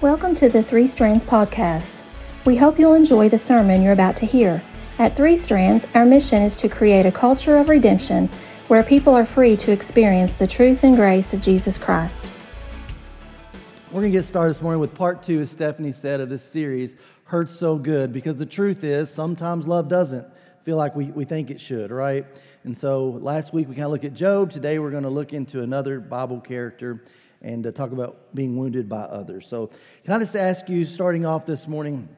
Welcome to the Three Strands Podcast. We hope you'll enjoy the sermon you're about to hear. At Three Strands, our mission is to create a culture of redemption where people are free to experience the truth and grace of Jesus Christ. We're going to get started this morning with part two, as Stephanie said, of this series, Hurts So Good, because the truth is sometimes love doesn't feel like we, we think it should, right? And so last week we kind of looked at Job. Today we're going to look into another Bible character and uh, talk about being wounded by others. So, can I just ask you, starting off this morning,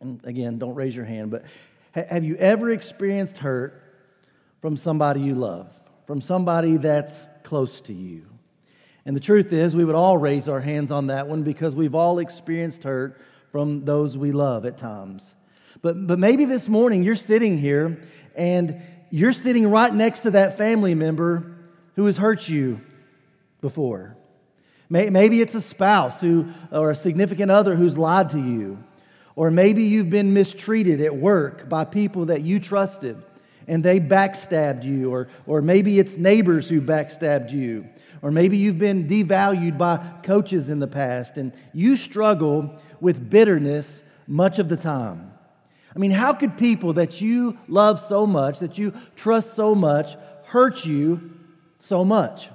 and again, don't raise your hand, but ha- have you ever experienced hurt from somebody you love, from somebody that's close to you? And the truth is, we would all raise our hands on that one because we've all experienced hurt from those we love at times. But, but maybe this morning you're sitting here and you're sitting right next to that family member who has hurt you before. Maybe it's a spouse who, or a significant other who's lied to you. Or maybe you've been mistreated at work by people that you trusted and they backstabbed you. Or, or maybe it's neighbors who backstabbed you. Or maybe you've been devalued by coaches in the past and you struggle with bitterness much of the time. I mean, how could people that you love so much, that you trust so much, hurt you so much?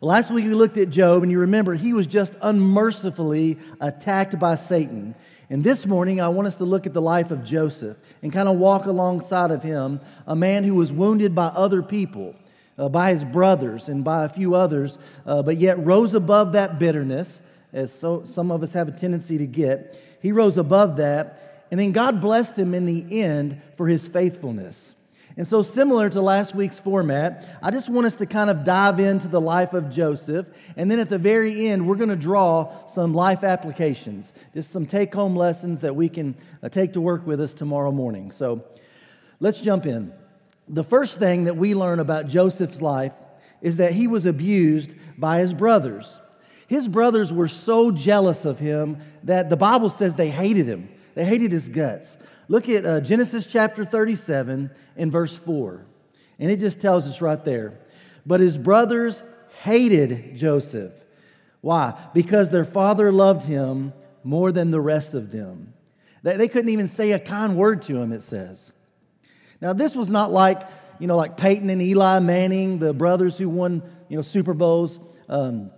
Well, last week we looked at Job, and you remember he was just unmercifully attacked by Satan. And this morning, I want us to look at the life of Joseph and kind of walk alongside of him, a man who was wounded by other people, uh, by his brothers, and by a few others, uh, but yet rose above that bitterness, as so, some of us have a tendency to get. He rose above that, and then God blessed him in the end for his faithfulness. And so, similar to last week's format, I just want us to kind of dive into the life of Joseph. And then at the very end, we're going to draw some life applications, just some take home lessons that we can uh, take to work with us tomorrow morning. So, let's jump in. The first thing that we learn about Joseph's life is that he was abused by his brothers. His brothers were so jealous of him that the Bible says they hated him, they hated his guts. Look at uh, Genesis chapter 37 and verse 4. And it just tells us right there. But his brothers hated Joseph. Why? Because their father loved him more than the rest of them. They, they couldn't even say a kind word to him, it says. Now, this was not like, you know, like Peyton and Eli Manning, the brothers who won, you know, Super Bowls. Um,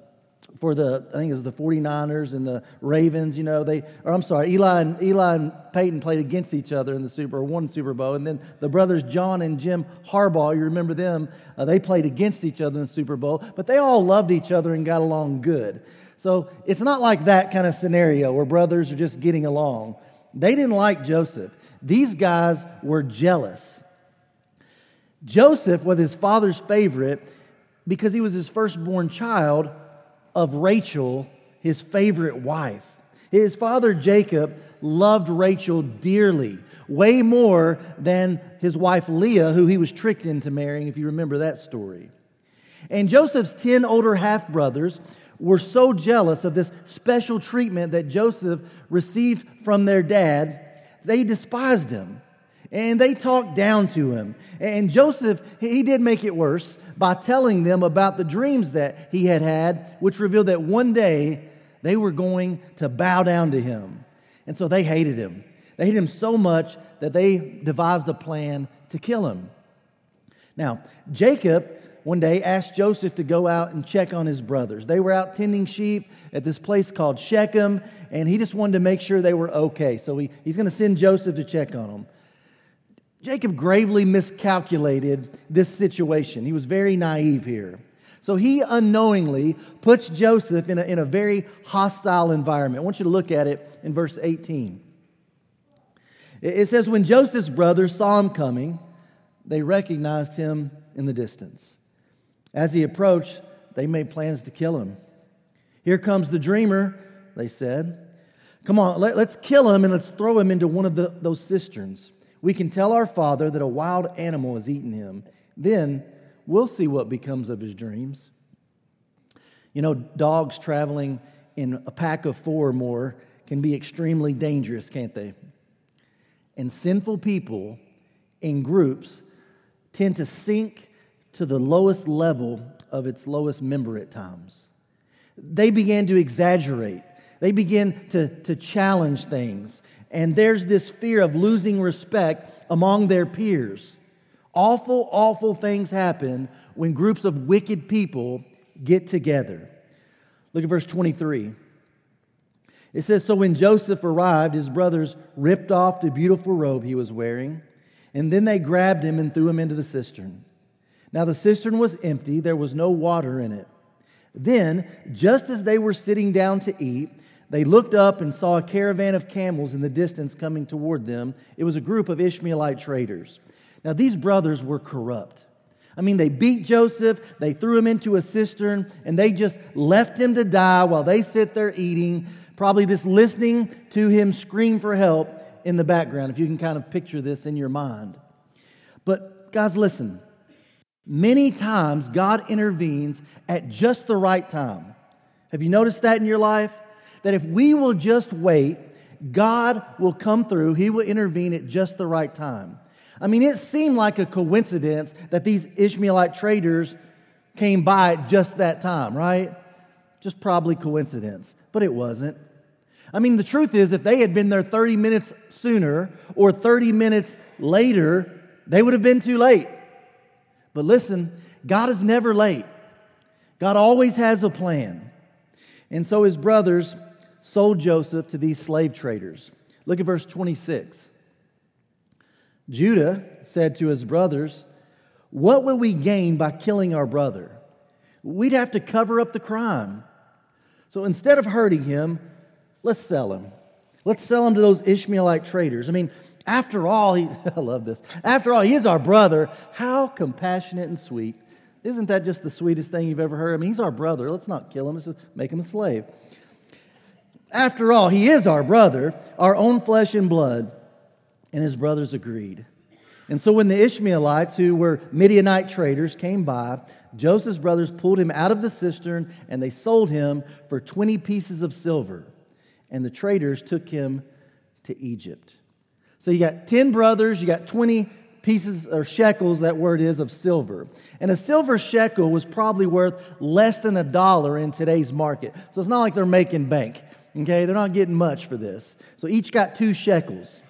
for the I think it was the 49ers and the Ravens, you know, they or I'm sorry, Eli and Eli and Peyton played against each other in the Super or one Super Bowl. And then the brothers John and Jim Harbaugh, you remember them, uh, they played against each other in the Super Bowl, but they all loved each other and got along good. So it's not like that kind of scenario where brothers are just getting along. They didn't like Joseph. These guys were jealous. Joseph was his father's favorite because he was his firstborn child of Rachel, his favorite wife. His father Jacob loved Rachel dearly, way more than his wife Leah, who he was tricked into marrying, if you remember that story. And Joseph's 10 older half brothers were so jealous of this special treatment that Joseph received from their dad, they despised him and they talked down to him. And Joseph, he did make it worse by telling them about the dreams that he had had, which revealed that one day they were going to bow down to him. And so they hated him. They hated him so much that they devised a plan to kill him. Now, Jacob one day asked Joseph to go out and check on his brothers. They were out tending sheep at this place called Shechem, and he just wanted to make sure they were okay. So he, he's going to send Joseph to check on them. Jacob gravely miscalculated this situation. He was very naive here. So he unknowingly puts Joseph in a, in a very hostile environment. I want you to look at it in verse 18. It says, When Joseph's brothers saw him coming, they recognized him in the distance. As he approached, they made plans to kill him. Here comes the dreamer, they said. Come on, let, us kill him and let's throw him into one of the, those cisterns we can tell our father that a wild animal has eaten him. Then we'll see what becomes of his dreams. You know, dogs traveling in a pack of four or more can be extremely dangerous, can't they? And sinful people in groups tend to sink to the lowest level of its lowest member at times. They began to exaggerate They begin to, to challenge things. And there's this fear of losing respect among their peers. Awful, awful things happen when groups of wicked people get together. Look at verse 23. It says So when Joseph arrived, his brothers ripped off the beautiful robe he was wearing, and then they grabbed him and threw him into the cistern. Now the cistern was empty, there was no water in it. Then, just as they were sitting down to eat, they looked up and saw a caravan of camels in the distance coming toward them. It was a group of Ishmaelite traders. Now, these brothers were corrupt. I mean, they beat Joseph, they threw him into a cistern, and they just left him to die while they sit there eating, probably just listening to him scream for help in the background, if you can kind of picture this in your mind. But, guys, listen. Many times God intervenes at just the right time. Have you noticed that in your life? That if we will just wait, God will come through, He will intervene at just the right time. I mean, it seemed like a coincidence that these Ishmaelite traders came by at just that time, right? Just probably coincidence, but it wasn't. I mean, the truth is, if they had been there 30 minutes sooner or 30 minutes later, they would have been too late. But listen, God is never late. God always has a plan. And so his brothers sold Joseph to these slave traders. Look at verse 26. Judah said to his brothers, What will we gain by killing our brother? We'd have to cover up the crime. So instead of hurting him, let's sell him. Let's sell him to those Ishmaelite traders. I mean, after all, he, I love this. After all, he is our brother. How compassionate and sweet. Isn't that just the sweetest thing you've ever heard? I mean, he's our brother. Let's not kill him, let's just make him a slave. After all, he is our brother, our own flesh and blood. And his brothers agreed. And so when the Ishmaelites, who were Midianite traders, came by, Joseph's brothers pulled him out of the cistern and they sold him for 20 pieces of silver. And the traders took him to Egypt. So you got 10 brothers, you got 20 pieces or shekels, that word is, of silver. And a silver shekel was probably worth less than a dollar in today's market. So it's not like they're making bank, okay? They're not getting much for this. So each got two shekels.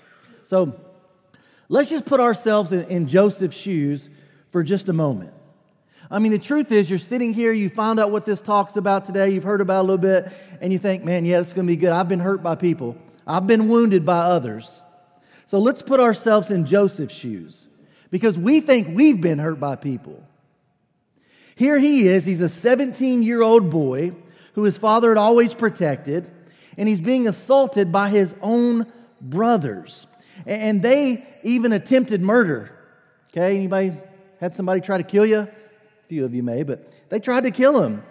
So let's just put ourselves in, in Joseph's shoes for just a moment. I mean, the truth is, you're sitting here, you found out what this talks about today, you've heard about a little bit, and you think, man, yeah, it's to be good. I've been hurt by people, I've been wounded by others. So let's put ourselves in Joseph's shoes because we think we've been hurt by people. Here he is, he's a 17 year old boy who his father had always protected, and he's being assaulted by his own brothers. And they even attempted murder. Okay, anybody had somebody try to kill you? A few of you may, but they tried to kill him.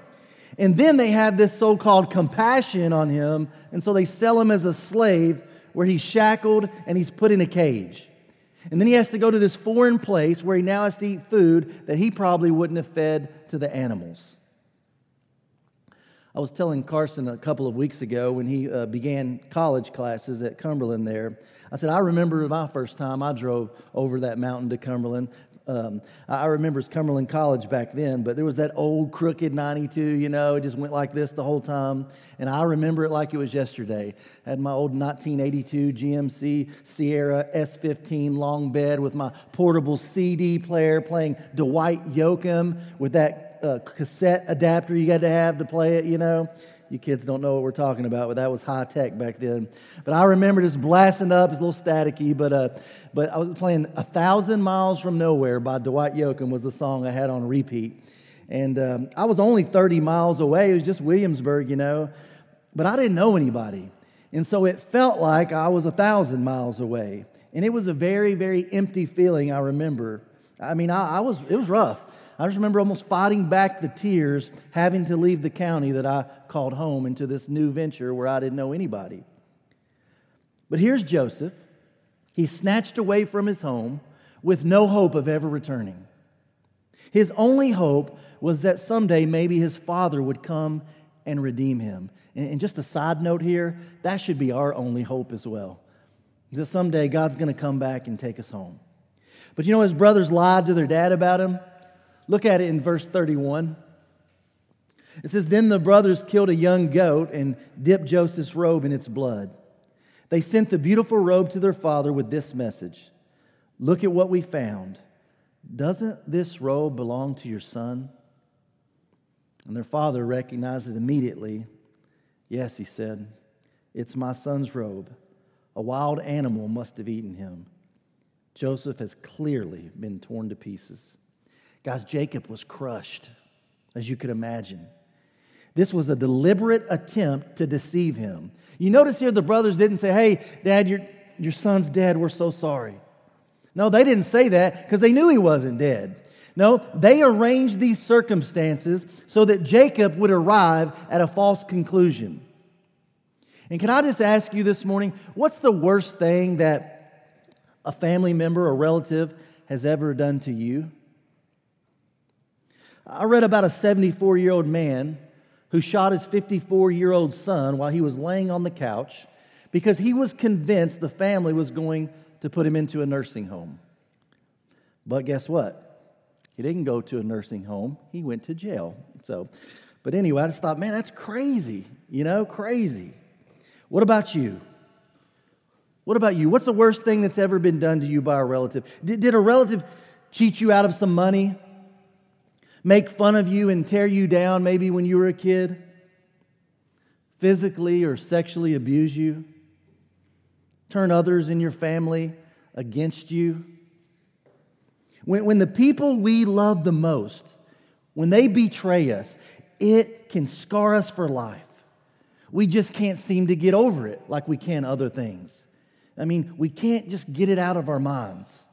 And then they have this so called compassion on him, and so they sell him as a slave where he's shackled and he's put in a cage. And then he has to go to this foreign place where he now has to eat food that he probably wouldn't have fed to the animals. I was telling Carson a couple of weeks ago when he uh, began college classes at Cumberland there. I said, I remember my first time I drove over that mountain to Cumberland um, I remember it's Cumberland College back then, but there was that old crooked 92, you know, it just went like this the whole time. And I remember it like it was yesterday. I had my old 1982 GMC Sierra S15 long bed with my portable CD player playing Dwight Yoakam with that uh, cassette adapter you got to have to play it, you know. You kids don't know what we're talking about, but that was high tech back then. But I remember just blasting up. It's a little staticky, but uh, but I was playing "A Thousand Miles from Nowhere" by Dwight Yoakam was the song I had on repeat, and um, I was only 30 miles away. It was just Williamsburg, you know, but I didn't know anybody, and so it felt like I was a thousand miles away, and it was a very very empty feeling. I remember. I mean, I, I was it was rough. I just remember almost fighting back the tears, having to leave the county that I called home into this new venture where I didn't know anybody. But here's Joseph. He's snatched away from his home with no hope of ever returning. His only hope was that someday maybe his father would come and redeem him. And just a side note here, that should be our only hope as well. That someday God's going to come back and take us home. But you know, his brothers lied to their dad about him. Look at it in verse 31. It says, Then the brothers killed a young goat and dipped Joseph's robe in its blood. They sent the beautiful robe to their father with this message Look at what we found. Doesn't this robe belong to your son? And their father recognized it immediately. Yes, he said, It's my son's robe. A wild animal must have eaten him. Joseph has clearly been torn to pieces. Guys, Jacob was crushed, as you could imagine. This was a deliberate attempt to deceive him. You notice here the brothers didn't say, Hey, dad, your, your son's dead. We're so sorry. No, they didn't say that because they knew he wasn't dead. No, they arranged these circumstances so that Jacob would arrive at a false conclusion. And can I just ask you this morning, what's the worst thing that a family member or relative has ever done to you? I read about a 74 year old man who shot his 54 year old son while he was laying on the couch because he was convinced the family was going to put him into a nursing home. But guess what? He didn't go to a nursing home, he went to jail. So, but anyway, I just thought, man, that's crazy, you know, crazy. What about you? What about you? What's the worst thing that's ever been done to you by a relative? Did, did a relative cheat you out of some money? Make fun of you and tear you down maybe when you were a kid, physically or sexually abuse you, turn others in your family against you. When, when the people we love the most, when they betray us, it can scar us for life. We just can't seem to get over it like we can other things. I mean, we can't just get it out of our minds.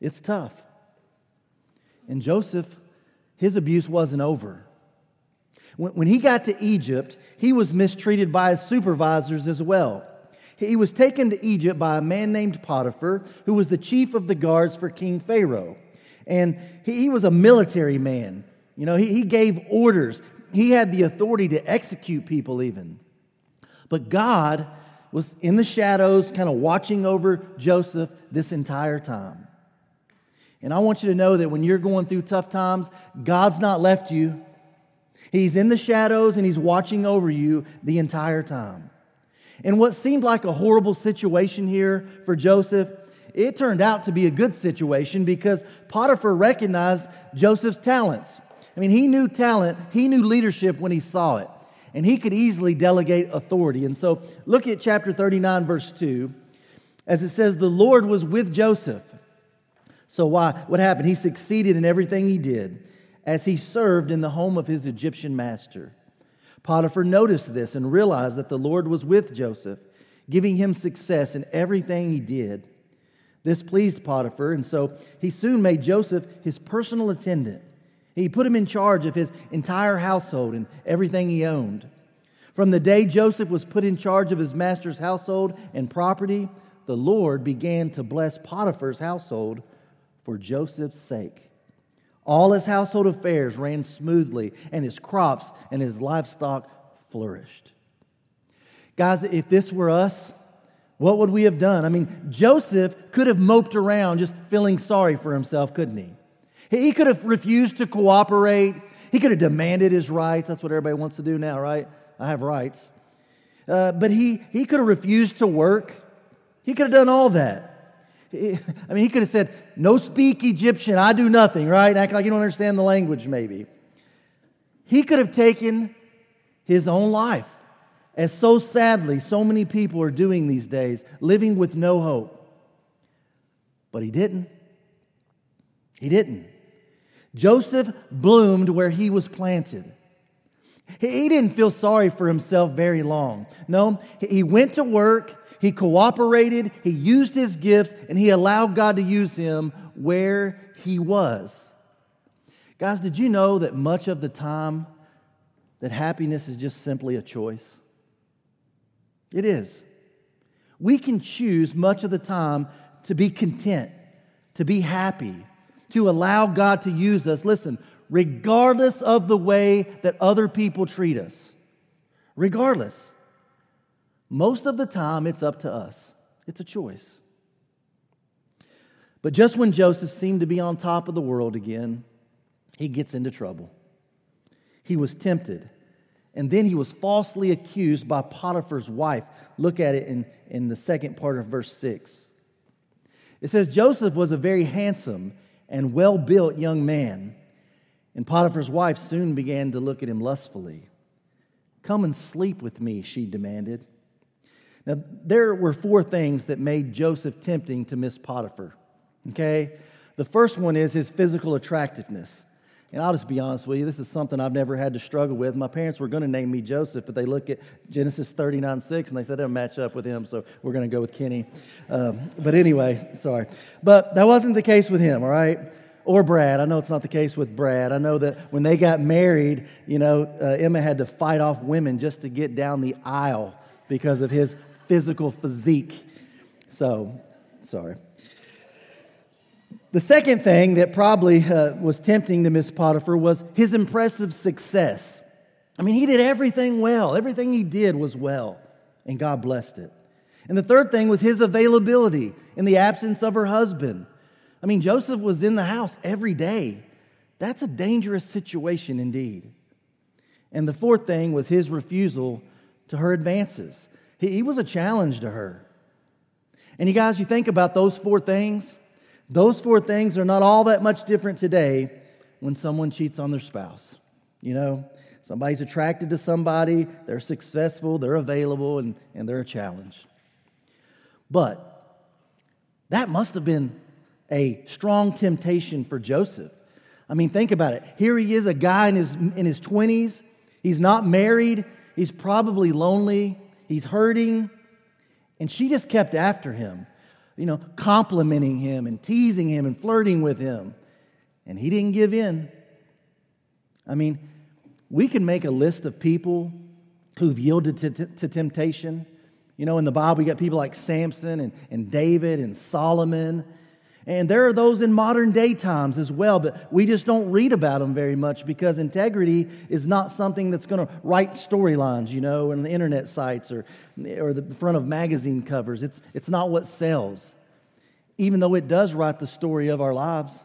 It's tough. And Joseph his abuse wasn't over. When, when he got to Egypt, he was mistreated by his supervisors as well. He was taken to Egypt by a man named Potiphar, who was the chief of the guards for King Pharaoh. And he, he was a military man. You know, he, he gave orders, he had the authority to execute people, even. But God was in the shadows, kind of watching over Joseph this entire time. And I want you to know that when you're going through tough times, God's not left you. He's in the shadows and He's watching over you the entire time. And what seemed like a horrible situation here for Joseph, it turned out to be a good situation because Potiphar recognized Joseph's talents. I mean, he knew talent, he knew leadership when he saw it, and he could easily delegate authority. And so, look at chapter 39, verse 2, as it says, The Lord was with Joseph so, why? What happened? He succeeded in everything he did as he served in the home of his Egyptian master. Potiphar noticed this and realized that the Lord was with Joseph, giving him success in everything he did. This pleased Potiphar, and so he soon made Joseph his personal attendant. He put him in charge of his entire household and everything he owned. From the day Joseph was put in charge of his master's household and property, the Lord began to bless Potiphar's household for Joseph's sake. All his household affairs ran smoothly, and his crops and his livestock flourished. Guys, if this were us, what would we have done? I mean, Joseph could have moped around just feeling sorry for himself, couldn't he? He could have refused to cooperate. He could have demanded his rights. That's what everybody wants to do now, right? I have rights. Uh, but he, he could have refused to work. He could have done all that. I mean, he could have said, No speak Egyptian, I do nothing, right? Act like you don't understand the language, maybe. He could have taken his own life, as so sadly so many people are doing these days, living with no hope. But he didn't. He didn't. Joseph bloomed where he was planted. He didn't feel sorry for himself very long. No, he went to work he cooperated, he used his gifts, and he allowed God to use him where he was. Guys, did you know that much of the time that happiness is just simply a choice? It is. We can choose much of the time to be content, to be happy, to allow God to use us. Listen, regardless of the way that other people treat us, regardless. Most of the time, it's up to us, it's a choice. But just when Joseph seemed to be on top of the world again, he gets into trouble. he was tempted. And then he was falsely accused by Potiphar's wife. Look at it in, in the second part of verse 6. It says Joseph was a very handsome and well built young man, and Potiphar's wife soon began to look at him lustfully. Come and sleep with me, she demanded. Now, there were four things that made Joseph tempting to Miss Potiphar. Okay? The first one is his physical attractiveness. And I'll just be honest with you, this is something I've never had to struggle with. My parents were going to name me Joseph, but they look at Genesis 39 6 and they said it doesn't match up with him, so we're going to go with Kenny. Um, but anyway, sorry. But that wasn't the case with him, all right? Or Brad. I know it's not the case with Brad. I know that when they got married, you know, uh, Emma had to fight off women just to get down the aisle because of his physical physique. So, sorry. The second thing that probably uh, was tempting to Miss Potiphar was his impressive success. I mean, he did everything well, everything he did was well, and God blessed it. And the third thing was his availability in the absence of her husband. I mean, Joseph was in the house every day. That's a dangerous situation indeed. And the fourth thing was his refusal to her advances. He, he was a challenge to her. And you guys, you think about those four things, those four things are not all that much different today when someone cheats on their spouse. You know, somebody's attracted to somebody, they're successful, they're available, and, and they're a challenge. But that must have been a strong temptation for Joseph. I mean, think about it. Here he is, a guy in his, in his 20s. He's not married. He's probably lonely. He's hurting. And she just kept after him you know, complimenting him and teasing him and flirting with him. And he didn't give in. I mean, we can make a list of people who've yielded to, to, to temptation. You know, in the Bible, we got people like Samson and, and David and Solomon and there are those in modern day times as well, but we just don't read about them very much because integrity is not something that's going to write storylines, you know, in the internet sites or, or the front of magazine covers. It's, it's not what sells, even though it does write the story of our lives.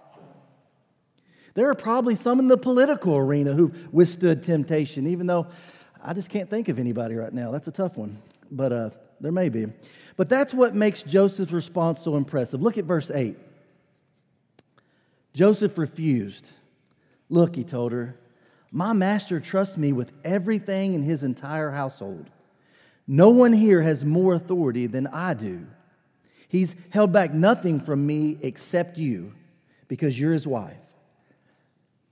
There are probably some in the political arena who've withstood temptation, even though I just can't think of anybody right now. That's a tough one, but uh, there may be. But that's what makes Joseph's response so impressive. Look at verse 8. Joseph refused. Look, he told her, my master trusts me with everything in his entire household. No one here has more authority than I do. He's held back nothing from me except you because you're his wife.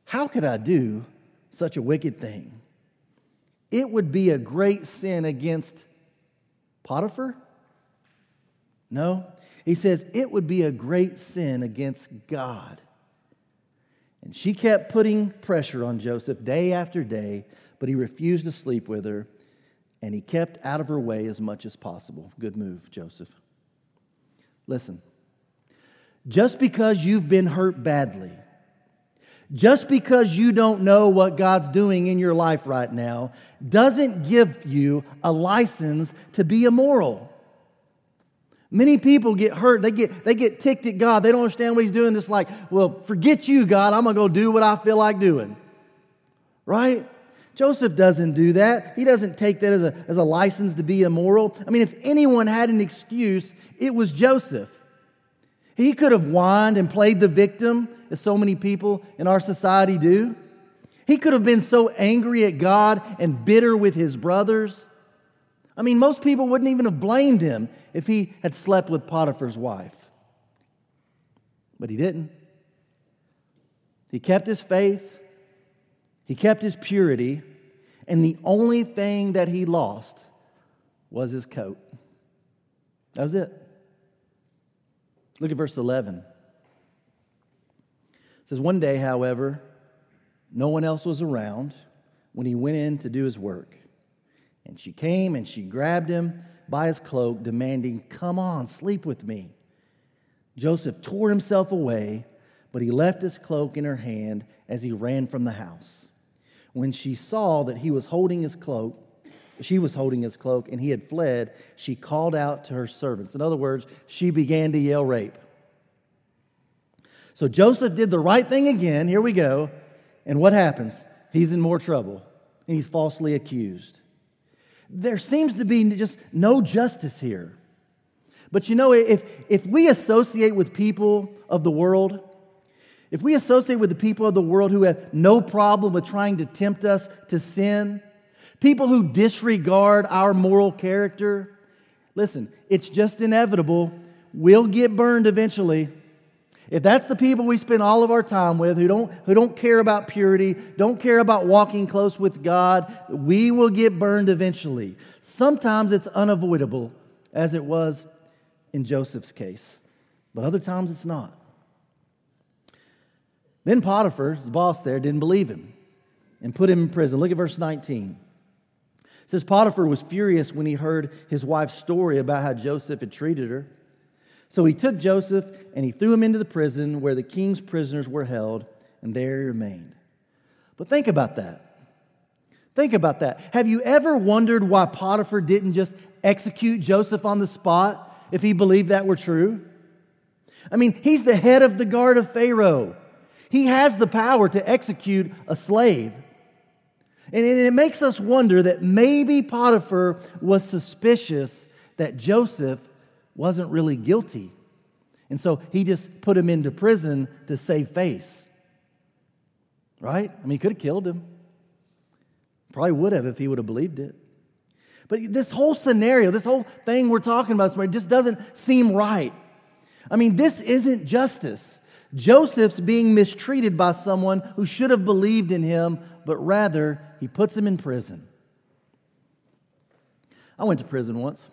How could I do such a wicked thing? It would be a great sin against Potiphar? No. He says it would be a great sin against God. And she kept putting pressure on Joseph day after day, but he refused to sleep with her, and he kept out of her way as much as possible. Good move, Joseph. Listen, just because you've been hurt badly, just because you don't know what God's doing in your life right now, doesn't give you a license to be immoral. Many people get hurt. They get, they get ticked at God. They don't understand what He's doing. It's like, well, forget you, God. I'm going to go do what I feel like doing. Right? Joseph doesn't do that. He doesn't take that as a, as a license to be immoral. I mean, if anyone had an excuse, it was Joseph. He could have whined and played the victim, as so many people in our society do. He could have been so angry at God and bitter with his brothers. I mean, most people wouldn't even have blamed him if he had slept with Potiphar's wife. But he didn't. He kept his faith, he kept his purity, and the only thing that he lost was his coat. That was it. Look at verse 11. It says, One day, however, no one else was around when he went in to do his work. And she came and she grabbed him by his cloak, demanding, Come on, sleep with me. Joseph tore himself away, but he left his cloak in her hand as he ran from the house. When she saw that he was holding his cloak, she was holding his cloak and he had fled, she called out to her servants. In other words, she began to yell rape. So Joseph did the right thing again. Here we go. And what happens? he's in more trouble and he's falsely accused. There seems to be just no justice here. But you know, if, if we associate with people of the world, if we associate with the people of the world who have no problem with trying to tempt us to sin, people who disregard our moral character, listen, it's just inevitable. We'll get burned eventually. If that's the people we spend all of our time with who don't, who don't care about purity, don't care about walking close with God, we will get burned eventually. Sometimes it's unavoidable, as it was in Joseph's case, but other times it's not. Then Potiphar, the boss there, didn't believe him and put him in prison. Look at verse 19. It says Potiphar was furious when he heard his wife's story about how Joseph had treated her. So he took Joseph and he threw him into the prison where the king's prisoners were held, and there he remained. But think about that. Think about that. Have you ever wondered why Potiphar didn't just execute Joseph on the spot if he believed that were true? I mean, he's the head of the guard of Pharaoh. He has the power to execute a slave. And it makes us wonder that maybe Potiphar was suspicious that Joseph wasn't really guilty. And so he just put him into prison to save face. Right? I mean, he could have killed him. Probably would have if he would have believed it. But this whole scenario, this whole thing we're talking about, it just doesn't seem right. I mean, this isn't justice. Joseph's being mistreated by someone who should have believed in him, but rather he puts him in prison. I went to prison once.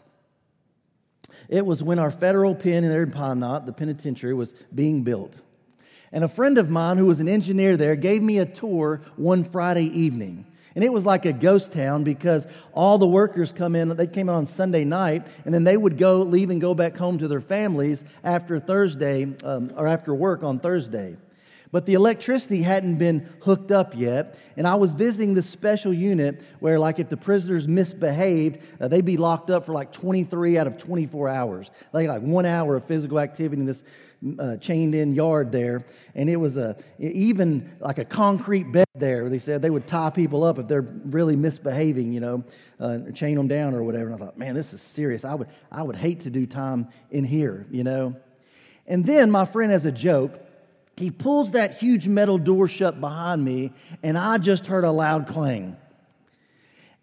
It was when our federal pen there in Pine Knot, the penitentiary, was being built. And a friend of mine who was an engineer there gave me a tour one Friday evening. And it was like a ghost town because all the workers come in, they came in on Sunday night, and then they would go, leave and go back home to their families after Thursday um, or after work on Thursday. But the electricity hadn't been hooked up yet. And I was visiting this special unit where, like, if the prisoners misbehaved, uh, they'd be locked up for like 23 out of 24 hours. Like, like one hour of physical activity in this uh, chained in yard there. And it was a, even like a concrete bed there. They said they would tie people up if they're really misbehaving, you know, uh, chain them down or whatever. And I thought, man, this is serious. I would, I would hate to do time in here, you know. And then my friend, as a joke, he pulls that huge metal door shut behind me, and I just heard a loud clang.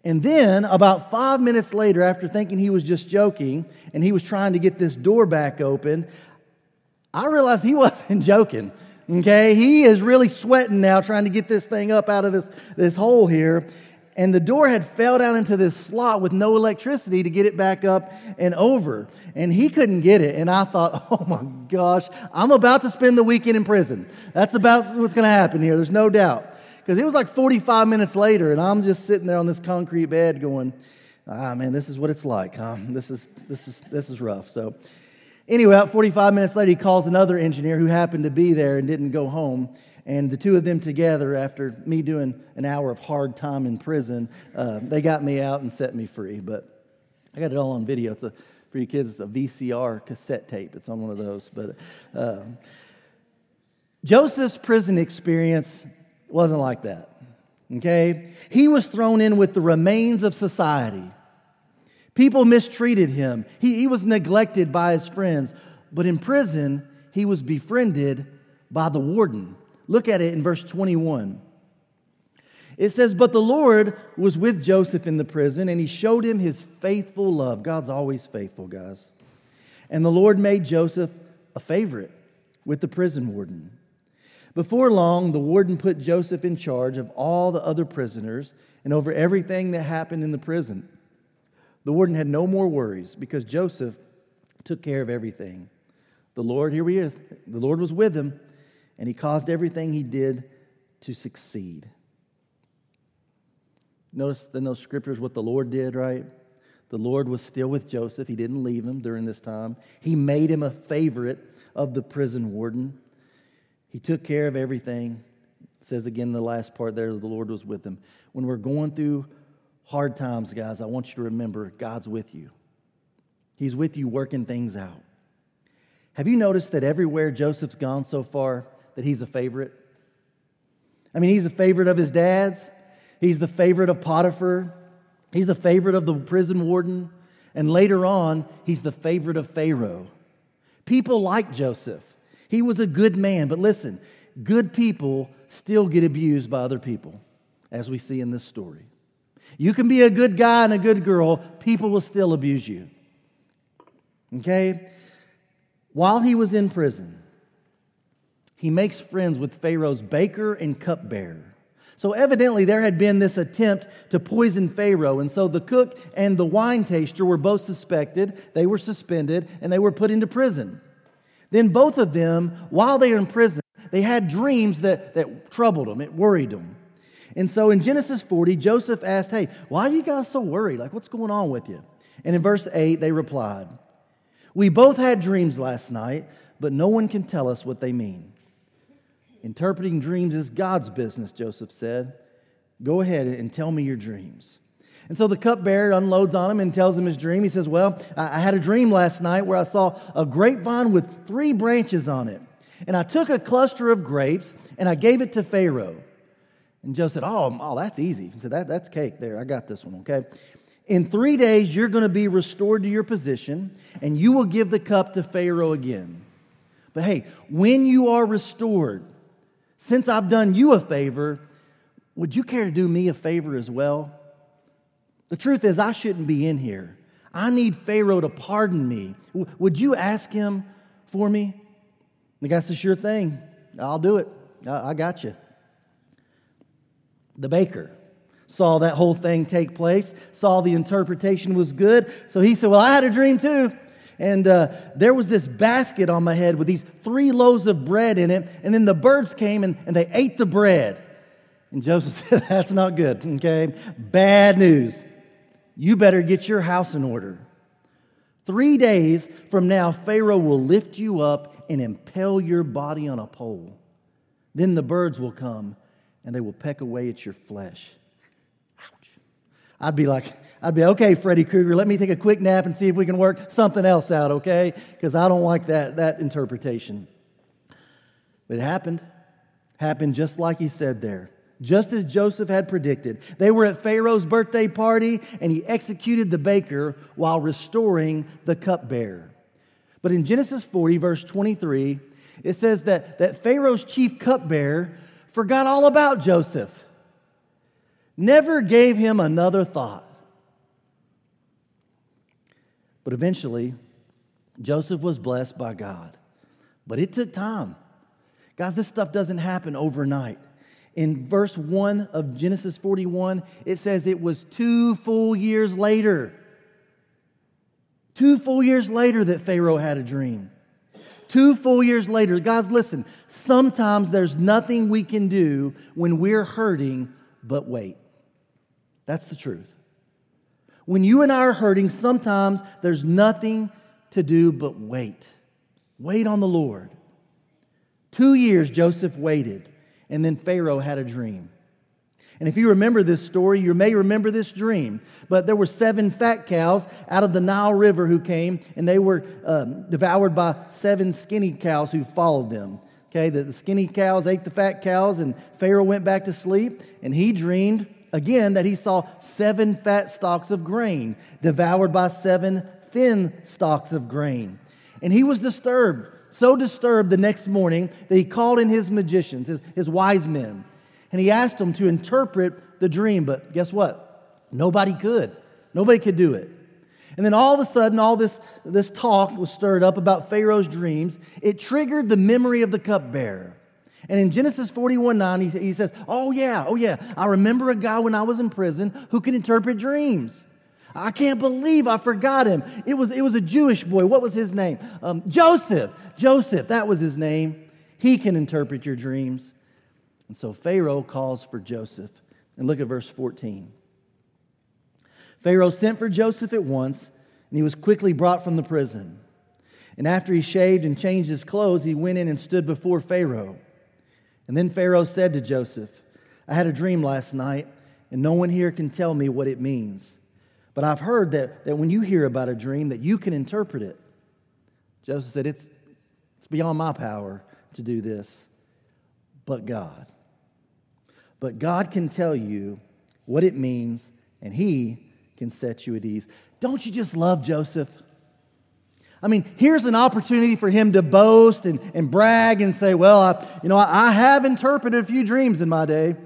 And then, about five minutes later, after thinking he was just joking and he was trying to get this door back open, I realized he wasn't joking. Okay, he is really sweating now trying to get this thing up out of this, this hole here and the door had fell down into this slot with no electricity to get it back up and over. And he couldn't get it. And I thought, oh my gosh, I'm about to spend the weekend in prison. That's about what's going to happen here. There's no doubt. Because it was like 45 minutes later, and I'm just sitting there on this concrete bed going, ah, man, this is what it's like, huh? This is, this is, this is rough. So, anyway, about 45 minutes later, he calls another engineer who happened to be there and didn't go home. And the two of them together, after me doing an hour of hard time in prison, uh, they got me out and set me free. But I got it all on video. It's a, for you kids, it's a VCR cassette tape. It's on one of those. But uh, Joseph's prison experience wasn't like that. Okay? He was thrown in with the remains of society. People mistreated him. He, he was neglected by his friends. But in prison, he was befriended by the warden. Look at it in verse 21. It says, But the Lord was with Joseph in the prison, and he showed him his faithful love. God's always faithful, guys. And the Lord made Joseph a favorite with the prison warden. Before long, the warden put Joseph in charge of all the other prisoners and over everything that happened in the prison. The warden had no more worries because Joseph took care of everything. The Lord, here he is, the Lord was with him and he caused everything he did to succeed. Notice in those scriptures what the Lord did, right? The Lord was still with Joseph. He didn't leave him during this time. He made him a favorite of the prison warden. He took care of everything. It says again the last part there, the Lord was with him. When we're going through hard times, guys, I want you to remember God's with you. He's with you working things out. Have you noticed that everywhere Joseph's gone so far, that he's a favorite? I mean, he's a favorite of his dad's, he's the favorite of Potiphar, he's the favorite of the prison warden, and later on, he's the favorite of Pharaoh. People like Joseph. He was a good man, but listen, good people still get abused by other people, as we see in this story. You can be a good guy and a good girl, people will still abuse you. Okay? While he was in prison, he makes friends with Pharaoh's baker and cupbearer. So, evidently, there had been this attempt to poison Pharaoh. And so the cook and the wine taster were both suspected, they were suspended, and they were put into prison. Then, both of them, while they were in prison, they had dreams that, that troubled them, it worried them. And so in Genesis 40, Joseph asked, Hey, why are you guys so worried? Like, what's going on with you? And in verse 8, they replied, We both had dreams last night, but no one can tell us what they mean. Interpreting dreams is God's business, Joseph said. Go ahead and tell me your dreams. And so the cupbearer unloads on him and tells him his dream. He says, Well, I had a dream last night where I saw a grapevine with three branches on it. And I took a cluster of grapes and I gave it to Pharaoh. And Joe said, Oh, oh that's easy. He said, that, That's cake there. I got this one, okay? In three days, you're going to be restored to your position and you will give the cup to Pharaoh again. But hey, when you are restored, since I've done you a favor, would you care to do me a favor as well? The truth is, I shouldn't be in here. I need Pharaoh to pardon me. Would you ask him for me? The guy says, Sure thing. I'll do it. I got you. The baker saw that whole thing take place, saw the interpretation was good. So he said, Well, I had a dream too. And uh, there was this basket on my head with these three loaves of bread in it. And then the birds came and, and they ate the bread. And Joseph said, That's not good, okay? Bad news. You better get your house in order. Three days from now, Pharaoh will lift you up and impale your body on a pole. Then the birds will come and they will peck away at your flesh. Ouch. I'd be like, I'd be, okay, Freddy Krueger, let me take a quick nap and see if we can work something else out, okay? Because I don't like that, that interpretation. But it happened. Happened just like he said there. Just as Joseph had predicted. They were at Pharaoh's birthday party, and he executed the baker while restoring the cupbearer. But in Genesis 40, verse 23, it says that, that Pharaoh's chief cupbearer forgot all about Joseph, never gave him another thought. But eventually, Joseph was blessed by God. But it took time. Guys, this stuff doesn't happen overnight. In verse 1 of Genesis 41, it says it was two full years later. Two full years later that Pharaoh had a dream. Two full years later, guys, listen, sometimes there's nothing we can do when we're hurting but wait. That's the truth. When you and I are hurting, sometimes there's nothing to do but wait. Wait on the Lord. Two years Joseph waited, and then Pharaoh had a dream. And if you remember this story, you may remember this dream. But there were seven fat cows out of the Nile River who came, and they were um, devoured by seven skinny cows who followed them. Okay, the, the skinny cows ate the fat cows, and Pharaoh went back to sleep, and he dreamed again that he saw seven fat stalks of grain devoured by seven thin stalks of grain. And he was disturbed, so disturbed the next morning that he called in his magicians, his, his wise men, and he asked them to interpret the dream. But guess what? Nobody could. Nobody could do it. And then all of a sudden, all this, this talk was stirred up about Pharaoh's dreams. It triggered the memory of the cupbearer. And in Genesis 41 9, he, he says, Oh, yeah, oh, yeah, I remember a guy when I was in prison who could interpret dreams. I can't believe I forgot him. It was, it was a Jewish boy. What was his name? Um, Joseph. Joseph, that was his name. He can interpret your dreams. And so Pharaoh calls for Joseph. And look at verse 14. Pharaoh sent for Joseph at once, and he was quickly brought from the prison. And after he shaved and changed his clothes, he went in and stood before Pharaoh. And then Pharaoh said to Joseph, I had a dream last night, and no one here can tell me what it means. But I've heard that, that when you hear about a dream, that you can interpret it. Joseph said, It's, it's beyond my power to do this, but God. but God can tell you what it means, and He can set you at ease. Don't you just love Joseph? I mean, here's an opportunity for him to boast and, and brag and say, Well, I, you know, I, I have interpreted a few dreams in my day.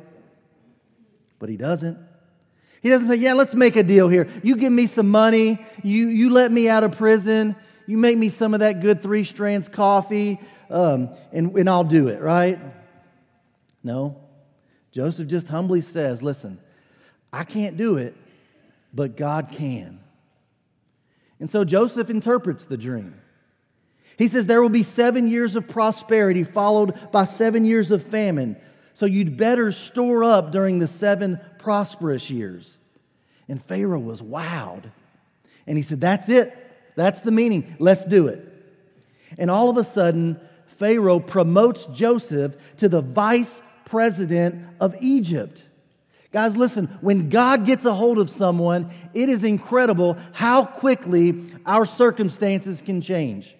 But he doesn't. He doesn't say, Yeah, let's make a deal here. You give me some money, you, you let me out of prison, you make me some of that good three strands coffee, um, and, and I'll do it, right? No. Joseph just humbly says, Listen, I can't do it, but God can. And so Joseph interprets the dream. He says, There will be seven years of prosperity, followed by seven years of famine. So you'd better store up during the seven prosperous years. And Pharaoh was wowed. And he said, That's it. That's the meaning. Let's do it. And all of a sudden, Pharaoh promotes Joseph to the vice president of Egypt. Guys, listen, when God gets a hold of someone, it is incredible how quickly our circumstances can change.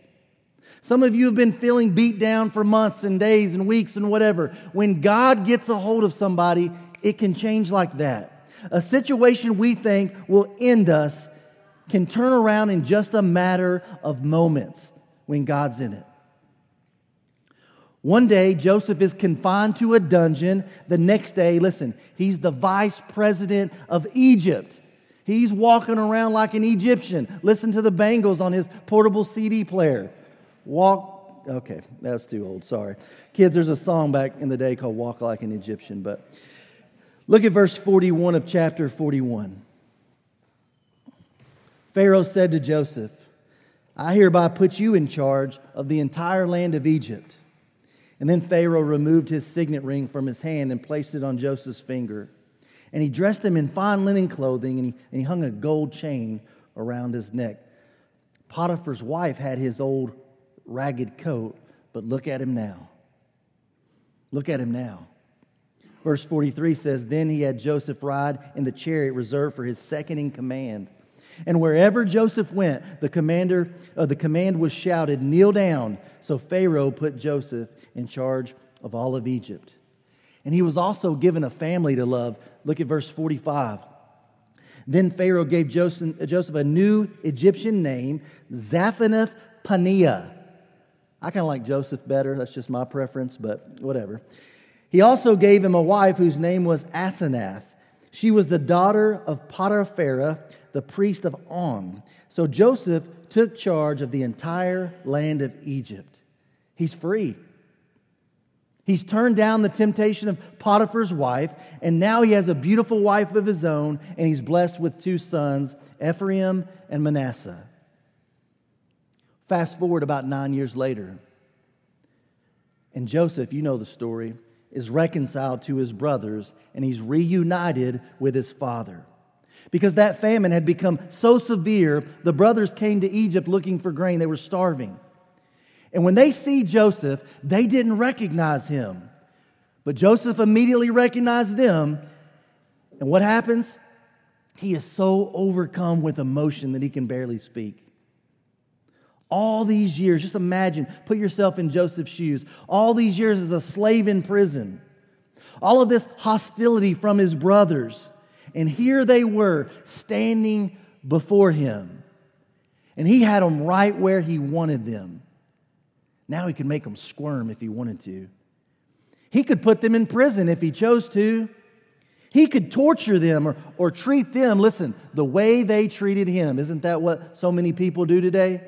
Some of you have been feeling beat down for months and days and weeks and whatever. When God gets a hold of somebody, it can change like that. A situation we think will end us can turn around in just a matter of moments when God's in it. One day, Joseph is confined to a dungeon. The next day, listen, he's the vice president of Egypt. He's walking around like an Egyptian. Listen to the Bangles on his portable CD player. Walk, okay, that's too old, sorry. Kids, there's a song back in the day called Walk Like an Egyptian, but look at verse 41 of chapter 41. Pharaoh said to Joseph, I hereby put you in charge of the entire land of Egypt. And then Pharaoh removed his signet ring from his hand and placed it on Joseph's finger. And he dressed him in fine linen clothing and he, and he hung a gold chain around his neck. Potiphar's wife had his old ragged coat, but look at him now. Look at him now. Verse 43 says, Then he had Joseph ride in the chariot reserved for his second in command. And wherever Joseph went, the commander uh, the command was shouted, "Kneel down." So Pharaoh put Joseph in charge of all of Egypt. And he was also given a family to love. Look at verse 45. Then Pharaoh gave Joseph, a new Egyptian name, Zaphenath Paneah. I kind of like Joseph better. That's just my preference, but whatever. He also gave him a wife whose name was Asenath. She was the daughter of Potiphar, the priest of On. So Joseph took charge of the entire land of Egypt. He's free. He's turned down the temptation of Potiphar's wife, and now he has a beautiful wife of his own, and he's blessed with two sons, Ephraim and Manasseh. Fast forward about nine years later, and Joseph, you know the story, is reconciled to his brothers, and he's reunited with his father. Because that famine had become so severe, the brothers came to Egypt looking for grain. They were starving. And when they see Joseph, they didn't recognize him. But Joseph immediately recognized them. And what happens? He is so overcome with emotion that he can barely speak. All these years, just imagine, put yourself in Joseph's shoes. All these years as a slave in prison. All of this hostility from his brothers. And here they were standing before him. And he had them right where he wanted them. Now he could make them squirm if he wanted to. He could put them in prison if he chose to. He could torture them or, or treat them, listen, the way they treated him. Isn't that what so many people do today?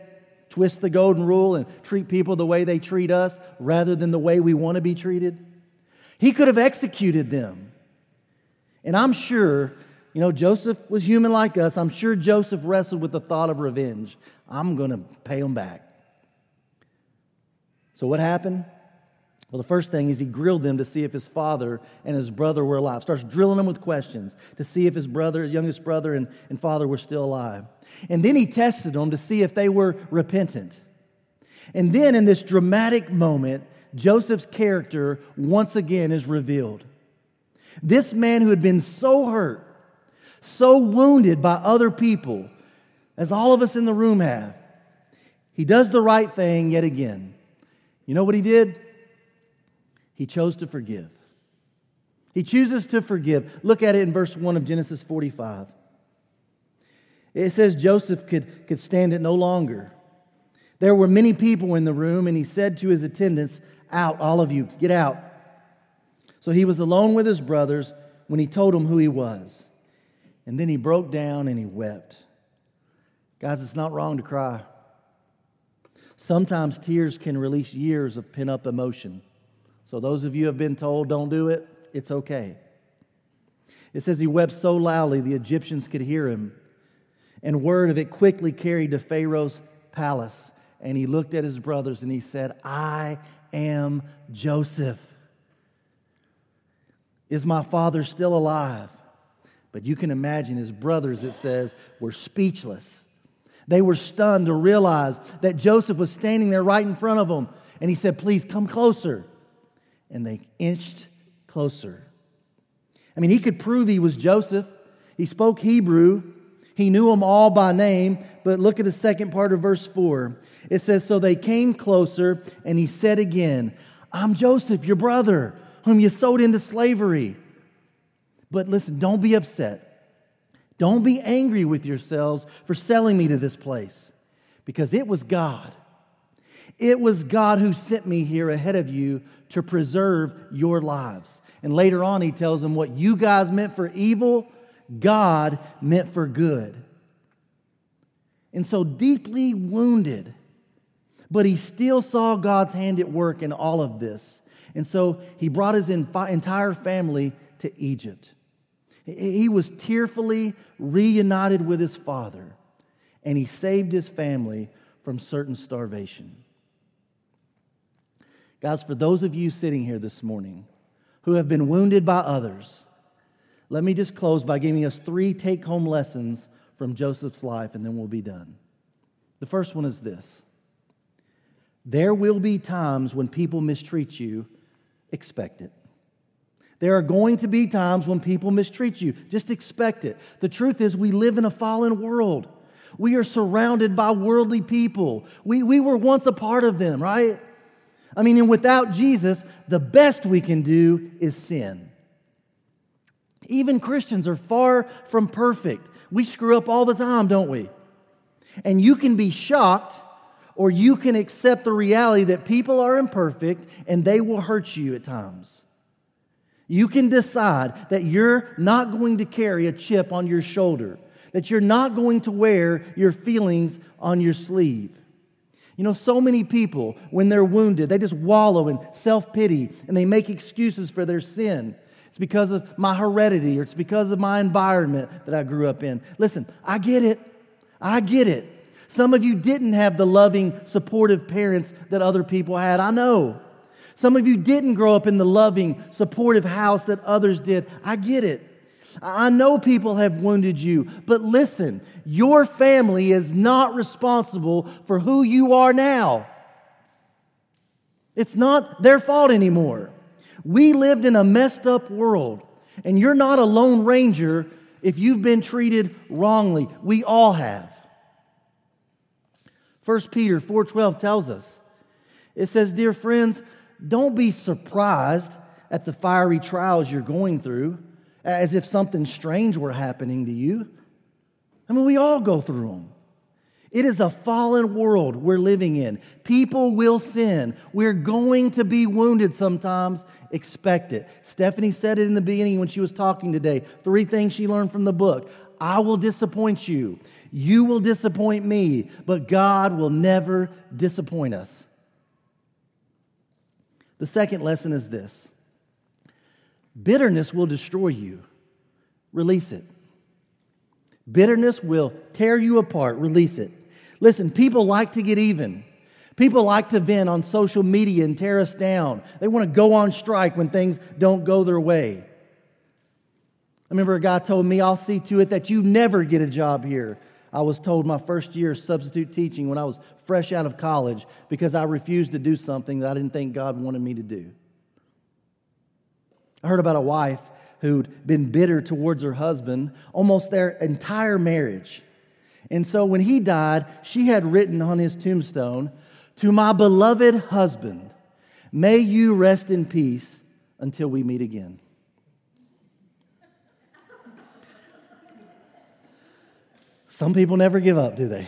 Twist the golden rule and treat people the way they treat us rather than the way we want to be treated. He could have executed them. And I'm sure, you know, Joseph was human like us. I'm sure Joseph wrestled with the thought of revenge. I'm going to pay them back. So, what happened? Well, the first thing is he grilled them to see if his father and his brother were alive. Starts drilling them with questions to see if his brother, his youngest brother, and, and father were still alive. And then he tested them to see if they were repentant. And then in this dramatic moment, Joseph's character once again is revealed. This man who had been so hurt, so wounded by other people, as all of us in the room have, he does the right thing yet again. You know what he did? He chose to forgive. He chooses to forgive. Look at it in verse 1 of Genesis 45. It says Joseph could, could stand it no longer. There were many people in the room, and he said to his attendants, Out, all of you, get out. So he was alone with his brothers when he told them who he was. And then he broke down and he wept. Guys, it's not wrong to cry. Sometimes tears can release years of pent up emotion. So, those of you who have been told don't do it, it's okay. It says he wept so loudly the Egyptians could hear him. And word of it quickly carried to Pharaoh's palace. And he looked at his brothers and he said, I am Joseph. Is my father still alive? But you can imagine his brothers, it says, were speechless. They were stunned to realize that Joseph was standing there right in front of them. And he said, Please come closer. And they inched closer. I mean, he could prove he was Joseph. He spoke Hebrew, he knew them all by name. But look at the second part of verse 4. It says, So they came closer, and he said again, I'm Joseph, your brother, whom you sold into slavery. But listen, don't be upset. Don't be angry with yourselves for selling me to this place, because it was God. It was God who sent me here ahead of you to preserve your lives. And later on, he tells them what you guys meant for evil, God meant for good. And so deeply wounded, but he still saw God's hand at work in all of this. And so he brought his entire family to Egypt. He was tearfully reunited with his father, and he saved his family from certain starvation. Guys, for those of you sitting here this morning who have been wounded by others, let me just close by giving us three take home lessons from Joseph's life, and then we'll be done. The first one is this there will be times when people mistreat you, expect it. There are going to be times when people mistreat you. Just expect it. The truth is, we live in a fallen world. We are surrounded by worldly people. We, we were once a part of them, right? I mean, and without Jesus, the best we can do is sin. Even Christians are far from perfect. We screw up all the time, don't we? And you can be shocked or you can accept the reality that people are imperfect and they will hurt you at times. You can decide that you're not going to carry a chip on your shoulder, that you're not going to wear your feelings on your sleeve. You know, so many people, when they're wounded, they just wallow in self pity and they make excuses for their sin. It's because of my heredity or it's because of my environment that I grew up in. Listen, I get it. I get it. Some of you didn't have the loving, supportive parents that other people had. I know. Some of you didn't grow up in the loving, supportive house that others did. I get it. I know people have wounded you, but listen, your family is not responsible for who you are now. It's not their fault anymore. We lived in a messed up world, and you're not a lone ranger if you've been treated wrongly. We all have. 1 Peter 4:12 tells us. It says, "Dear friends, don't be surprised at the fiery trials you're going through as if something strange were happening to you. I mean, we all go through them. It is a fallen world we're living in. People will sin. We're going to be wounded sometimes. Expect it. Stephanie said it in the beginning when she was talking today. Three things she learned from the book I will disappoint you. You will disappoint me, but God will never disappoint us. The second lesson is this bitterness will destroy you. Release it. Bitterness will tear you apart. Release it. Listen, people like to get even. People like to vent on social media and tear us down. They want to go on strike when things don't go their way. I remember a guy told me, I'll see to it that you never get a job here. I was told my first year substitute teaching when I was fresh out of college because I refused to do something that I didn't think God wanted me to do. I heard about a wife who'd been bitter towards her husband almost their entire marriage. And so when he died, she had written on his tombstone, To my beloved husband, may you rest in peace until we meet again. Some people never give up, do they?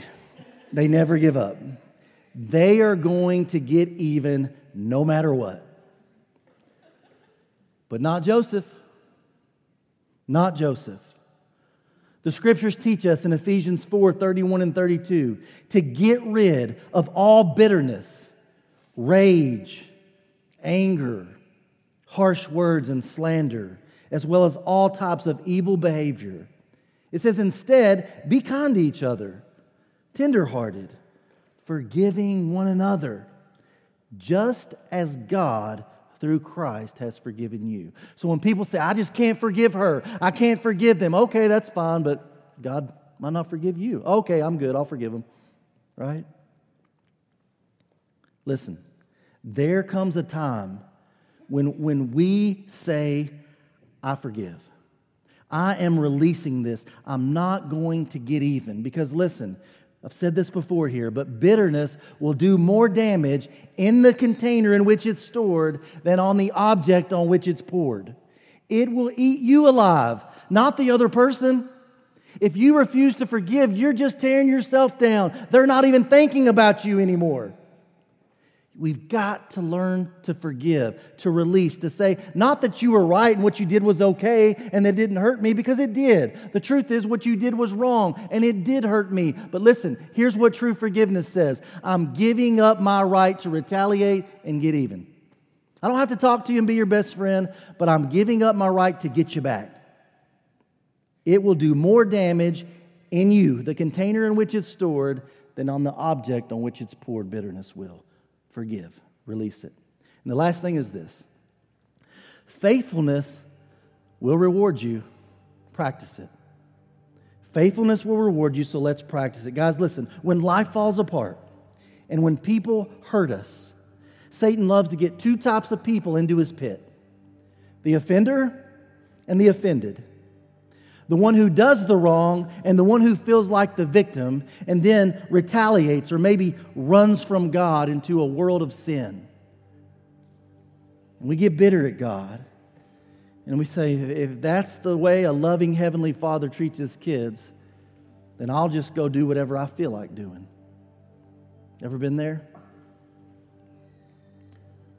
They never give up. They are going to get even no matter what. But not Joseph. Not Joseph. The scriptures teach us in Ephesians 4 31 and 32 to get rid of all bitterness, rage, anger, harsh words, and slander, as well as all types of evil behavior. It says, instead, be kind to each other, tenderhearted, forgiving one another, just as God through Christ has forgiven you. So when people say, I just can't forgive her, I can't forgive them, okay, that's fine, but God might not forgive you. Okay, I'm good, I'll forgive them, right? Listen, there comes a time when, when we say, I forgive. I am releasing this. I'm not going to get even. Because listen, I've said this before here, but bitterness will do more damage in the container in which it's stored than on the object on which it's poured. It will eat you alive, not the other person. If you refuse to forgive, you're just tearing yourself down. They're not even thinking about you anymore. We've got to learn to forgive, to release, to say, not that you were right and what you did was okay and that didn't hurt me, because it did. The truth is, what you did was wrong and it did hurt me. But listen, here's what true forgiveness says I'm giving up my right to retaliate and get even. I don't have to talk to you and be your best friend, but I'm giving up my right to get you back. It will do more damage in you, the container in which it's stored, than on the object on which it's poured bitterness will forgive, release it. And the last thing is this faithfulness will reward you, practice it. Faithfulness will reward you, so let's practice it. Guys, listen, when life falls apart and when people hurt us, Satan loves to get two types of people into his pit the offender and the offended the one who does the wrong and the one who feels like the victim and then retaliates or maybe runs from God into a world of sin. And we get bitter at God. And we say, if that's the way a loving Heavenly Father treats his kids, then I'll just go do whatever I feel like doing. Ever been there?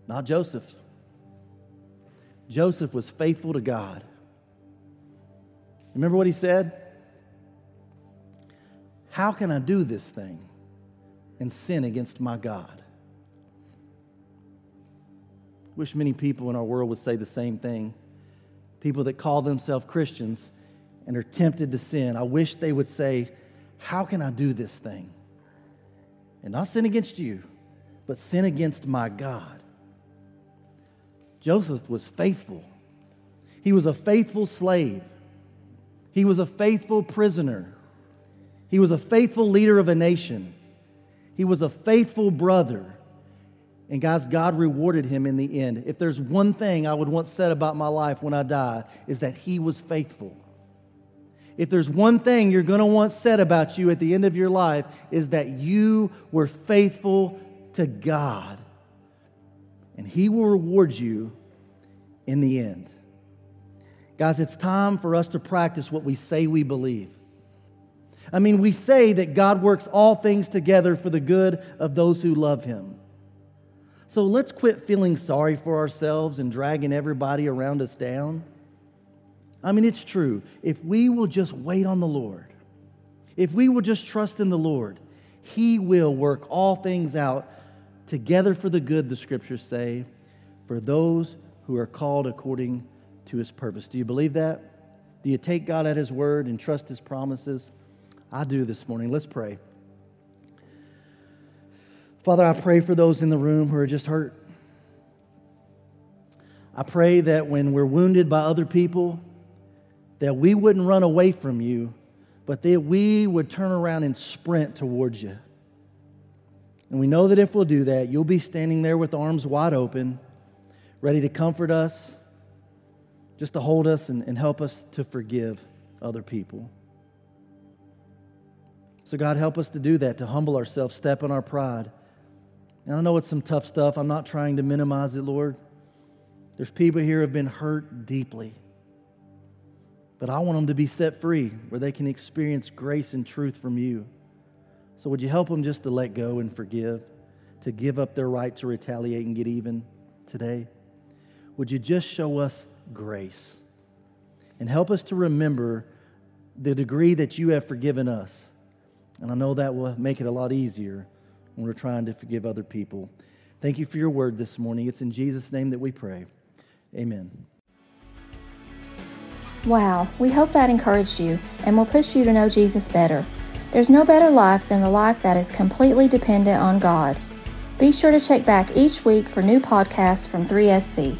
Not Joseph. Joseph was faithful to God. Remember what he said? How can I do this thing and sin against my God? Wish many people in our world would say the same thing. People that call themselves Christians and are tempted to sin. I wish they would say, How can I do this thing? And not sin against you, but sin against my God. Joseph was faithful. He was a faithful slave. He was a faithful prisoner. He was a faithful leader of a nation. He was a faithful brother. And guys, God rewarded him in the end. If there's one thing I would want said about my life when I die, is that he was faithful. If there's one thing you're going to want said about you at the end of your life, is that you were faithful to God. And he will reward you in the end. Guys, it's time for us to practice what we say we believe. I mean, we say that God works all things together for the good of those who love Him. So let's quit feeling sorry for ourselves and dragging everybody around us down. I mean, it's true. If we will just wait on the Lord, if we will just trust in the Lord, He will work all things out together for the good, the scriptures say, for those who are called according to his purpose. Do you believe that? Do you take God at his word and trust his promises? I do this morning. Let's pray. Father, I pray for those in the room who are just hurt. I pray that when we're wounded by other people, that we wouldn't run away from you, but that we would turn around and sprint towards you. And we know that if we'll do that, you'll be standing there with arms wide open, ready to comfort us just to hold us and, and help us to forgive other people. So, God, help us to do that, to humble ourselves, step on our pride. And I know it's some tough stuff. I'm not trying to minimize it, Lord. There's people here who have been hurt deeply. but I want them to be set free where they can experience grace and truth from you. So, would you help them just to let go and forgive, to give up their right to retaliate and get even today? Would you just show us grace and help us to remember the degree that you have forgiven us? And I know that will make it a lot easier when we're trying to forgive other people. Thank you for your word this morning. It's in Jesus' name that we pray. Amen. Wow, we hope that encouraged you and will push you to know Jesus better. There's no better life than the life that is completely dependent on God. Be sure to check back each week for new podcasts from 3SC.